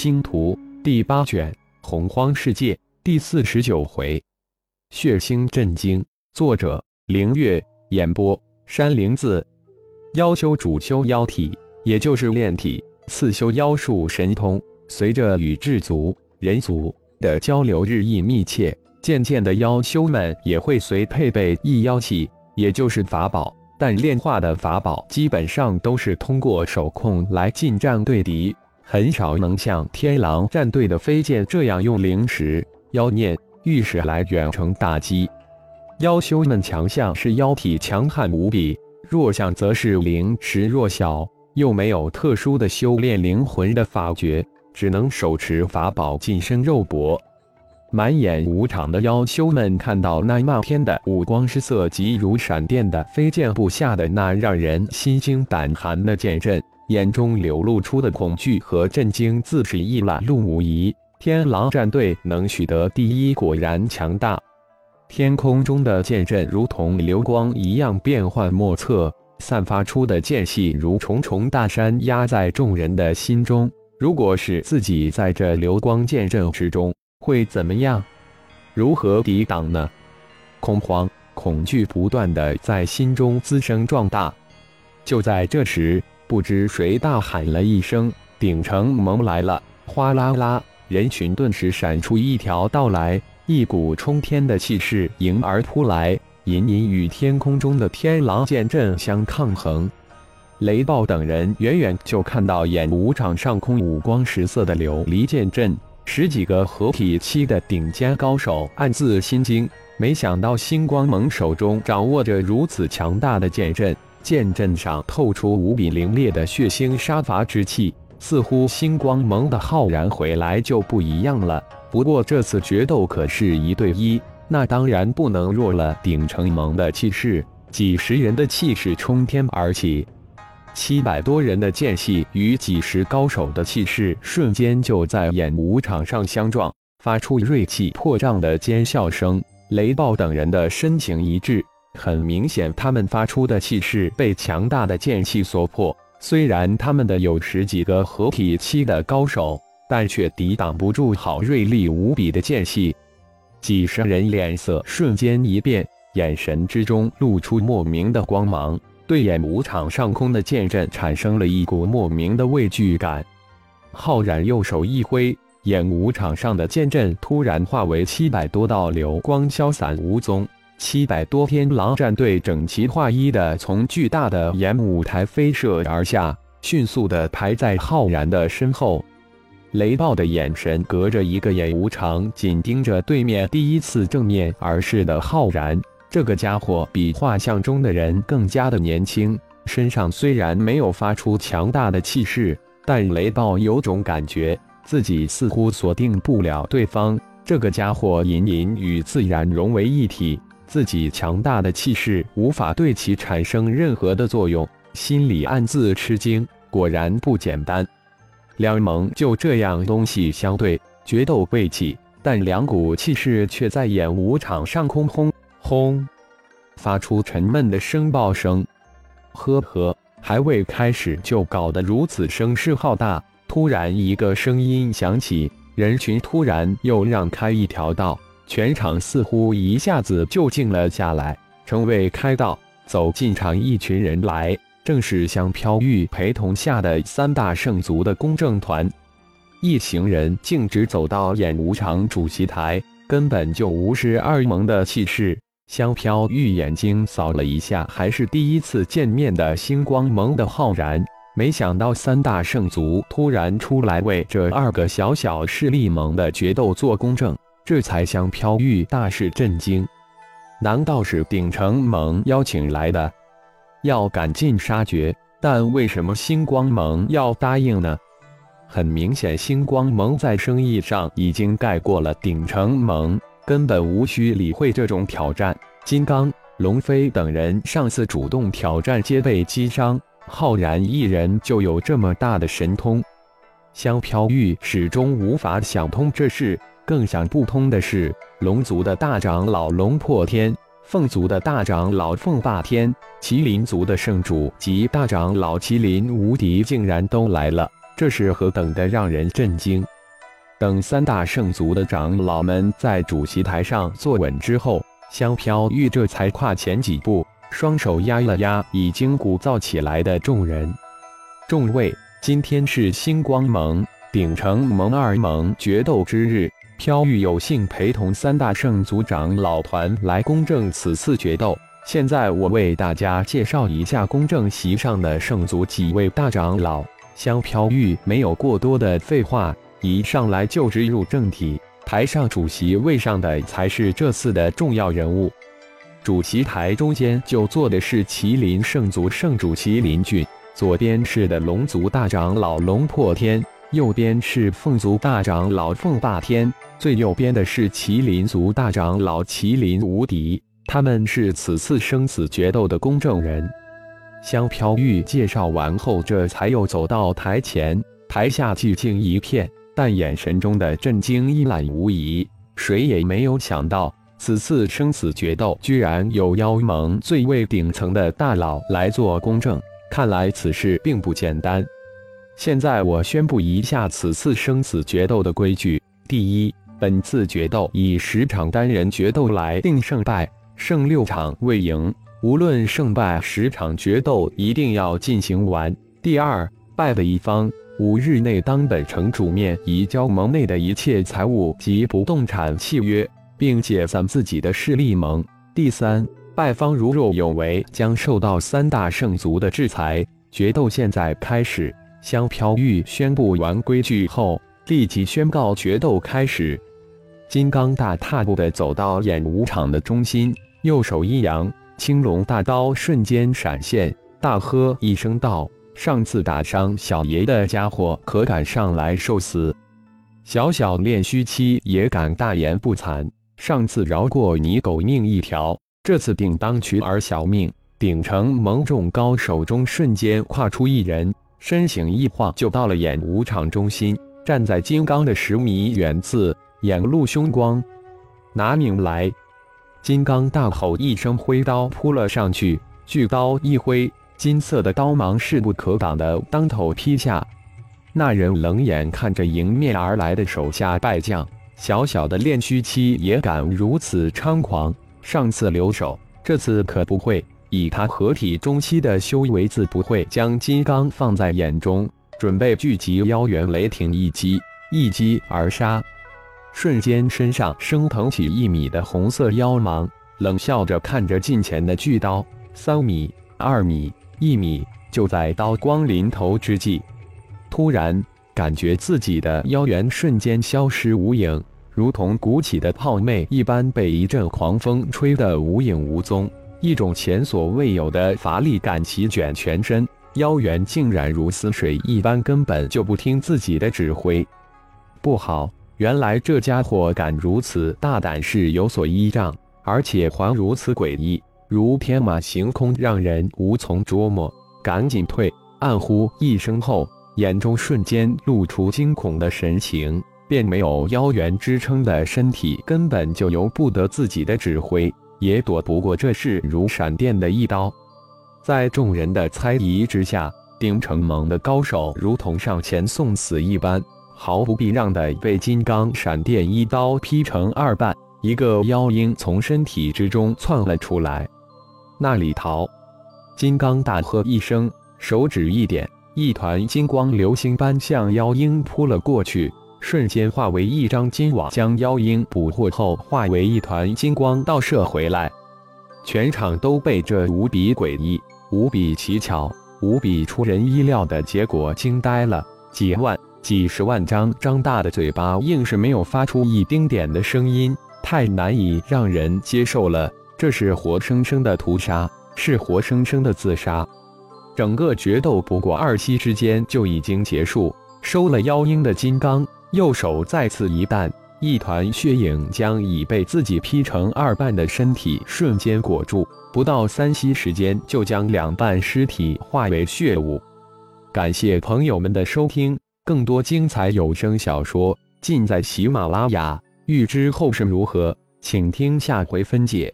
星图第八卷洪荒世界第四十九回，血腥震惊。作者：凌月。演播：山灵子。妖修主修妖体，也就是炼体；次修妖术神通。随着与智族、人族的交流日益密切，渐渐的妖修们也会随配备异妖器，也就是法宝。但炼化的法宝基本上都是通过手控来近战对敌。很少能像天狼战队的飞剑这样用灵石、妖念、玉石来远程打击。妖修们强项是妖体强悍无比，弱项则是灵石弱小，又没有特殊的修炼灵魂的法诀，只能手持法宝近身肉搏。满眼无常的妖修们看到那漫天的五光十色、急如闪电的飞剑布下的那让人心惊胆寒的剑阵。眼中流露出的恐惧和震惊，自是一览路无遗。天狼战队能取得第一，果然强大。天空中的剑阵如同流光一样变幻莫测，散发出的剑气如重重大山压在众人的心中。如果是自己在这流光剑阵之中，会怎么样？如何抵挡呢？恐慌、恐惧不断的在心中滋生壮大。就在这时。不知谁大喊了一声：“顶城盟来了！”哗啦啦，人群顿时闪出一条道来，一股冲天的气势迎而扑来，隐隐与天空中的天狼剑阵相抗衡。雷暴等人远远就看到演武场上空五光十色的琉璃剑阵，十几个合体期的顶尖高手暗自心惊，没想到星光盟手中掌握着如此强大的剑阵。剑阵上透出无比凌冽的血腥杀伐之气，似乎星光盟的浩然回来就不一样了。不过这次决斗可是一对一，那当然不能弱了鼎城盟的气势。几十人的气势冲天而起，七百多人的剑气与几十高手的气势瞬间就在演武场上相撞，发出锐气破障的尖笑声。雷暴等人的身形一致。很明显，他们发出的气势被强大的剑气所破。虽然他们的有十几个合体期的高手，但却抵挡不住好锐利无比的剑气。几十人脸色瞬间一变，眼神之中露出莫名的光芒，对演武场上空的剑阵产生了一股莫名的畏惧感。浩然右手一挥，演武场上的剑阵突然化为七百多道流光，消散无踪。七百多天狼战队整齐划一的从巨大的演舞台飞射而下，迅速的排在浩然的身后。雷暴的眼神隔着一个眼无常，紧盯着对面第一次正面而视的浩然。这个家伙比画像中的人更加的年轻，身上虽然没有发出强大的气势，但雷暴有种感觉，自己似乎锁定不了对方。这个家伙隐隐与自然融为一体。自己强大的气势无法对其产生任何的作用，心里暗自吃惊，果然不简单。两盟就这样东西相对，决斗未起，但两股气势却在演武场上空轰轰发出沉闷的声爆声。呵呵，还未开始就搞得如此声势浩大。突然，一个声音响起，人群突然又让开一条道。全场似乎一下子就静了下来。城卫开道，走进场一群人来，正是香飘玉陪同下的三大圣族的公证团。一行人径直走到演武场主席台，根本就无视二盟的气势。香飘玉眼睛扫了一下，还是第一次见面的星光盟的浩然，没想到三大圣族突然出来为这二个小小势力盟的决斗做公证。这才香飘玉大是震惊，难道是鼎城盟邀请来的，要赶尽杀绝？但为什么星光盟要答应呢？很明显，星光盟在生意上已经盖过了鼎城盟，根本无需理会这种挑战。金刚、龙飞等人上次主动挑战，皆被击伤，浩然一人就有这么大的神通。香飘玉始终无法想通这事。更想不通的是，龙族的大长老龙破天，凤族的大长老凤霸天，麒麟族的圣主及大长老麒麟无敌竟然都来了。这是何等的让人震惊！等三大圣族的长老们在主席台上坐稳之后，香飘玉这才跨前几步，双手压了压已经鼓噪起来的众人。众位，今天是星光盟鼎城盟二盟决斗之日，飘玉有幸陪同三大圣族长老团来公证此次决斗。现在我为大家介绍一下公证席上的圣族几位大长老。香飘玉没有过多的废话，一上来就直入正题。台上主席位上的才是这次的重要人物。主席台中间就坐的是麒麟圣族圣主麒麟俊。左边是的龙族大长老龙破天，右边是凤族大长老凤霸天，最右边的是麒麟族大长老麒麟无敌。他们是此次生死决斗的公证人。香飘玉介绍完后，这才又走到台前。台下寂静一片，但眼神中的震惊一览无遗。谁也没有想到，此次生死决斗居然有妖盟最为顶层的大佬来做公证。看来此事并不简单。现在我宣布一下此次生死决斗的规矩：第一，本次决斗以十场单人决斗来定胜败，胜六场未赢。无论胜败，十场决斗一定要进行完。第二，败的一方五日内当本城主面移交盟内的一切财物及不动产契约，并解散自己的势力盟。第三。败方如若有违，将受到三大圣族的制裁。决斗现在开始。香飘玉宣布完规矩后，立即宣告决斗开始。金刚大踏步的走到演武场的中心，右手一扬，青龙大刀瞬间闪现，大喝一声道：“上次打伤小爷的家伙，可敢上来受死？小小炼虚期也敢大言不惭？上次饶过你狗命一条。”这次定当取而小命！鼎城盟众高手中瞬间跨出一人，身形一晃就到了演武场中心，站在金刚的十米远自，眼露凶光。拿命来！金刚大吼一声，挥刀扑了上去，巨刀一挥，金色的刀芒势不可挡的当头劈下。那人冷眼看着迎面而来的手下败将，小小的炼虚期也敢如此猖狂！上次留手，这次可不会。以他合体中期的修为，自不会将金刚放在眼中，准备聚集妖元雷霆一击，一击而杀。瞬间，身上升腾起一米的红色妖芒，冷笑着看着近前的巨刀。三米、二米、一米，就在刀光临头之际，突然感觉自己的妖元瞬间消失无影。如同鼓起的泡妹一般，被一阵狂风吹得无影无踪。一种前所未有的乏力感席卷全身，妖元竟然如死水一般，根本就不听自己的指挥。不好，原来这家伙敢如此大胆，是有所依仗，而且还如此诡异，如天马行空，让人无从捉摸。赶紧退！暗呼一声后，眼中瞬间露出惊恐的神情。便没有妖元支撑的身体，根本就由不得自己的指挥，也躲不过这势如闪电的一刀。在众人的猜疑之下，丁承蒙的高手如同上前送死一般，毫不避让的被金刚闪电一刀劈成二半。一个妖鹰从身体之中窜了出来，那里逃！金刚大喝一声，手指一点，一团金光流星般向妖鹰扑了过去。瞬间化为一张金网，将妖鹰捕获后化为一团金光倒射回来。全场都被这无比诡异、无比奇巧、无比出人意料的结果惊呆了。几万、几十万张张大的嘴巴，硬是没有发出一丁点的声音，太难以让人接受了。这是活生生的屠杀，是活生生的自杀。整个决斗不过二息之间就已经结束。收了妖鹰的金刚。右手再次一弹，一团血影将已被自己劈成二半的身体瞬间裹住，不到三息时间就将两半尸体化为血雾。感谢朋友们的收听，更多精彩有声小说尽在喜马拉雅。欲知后事如何，请听下回分解。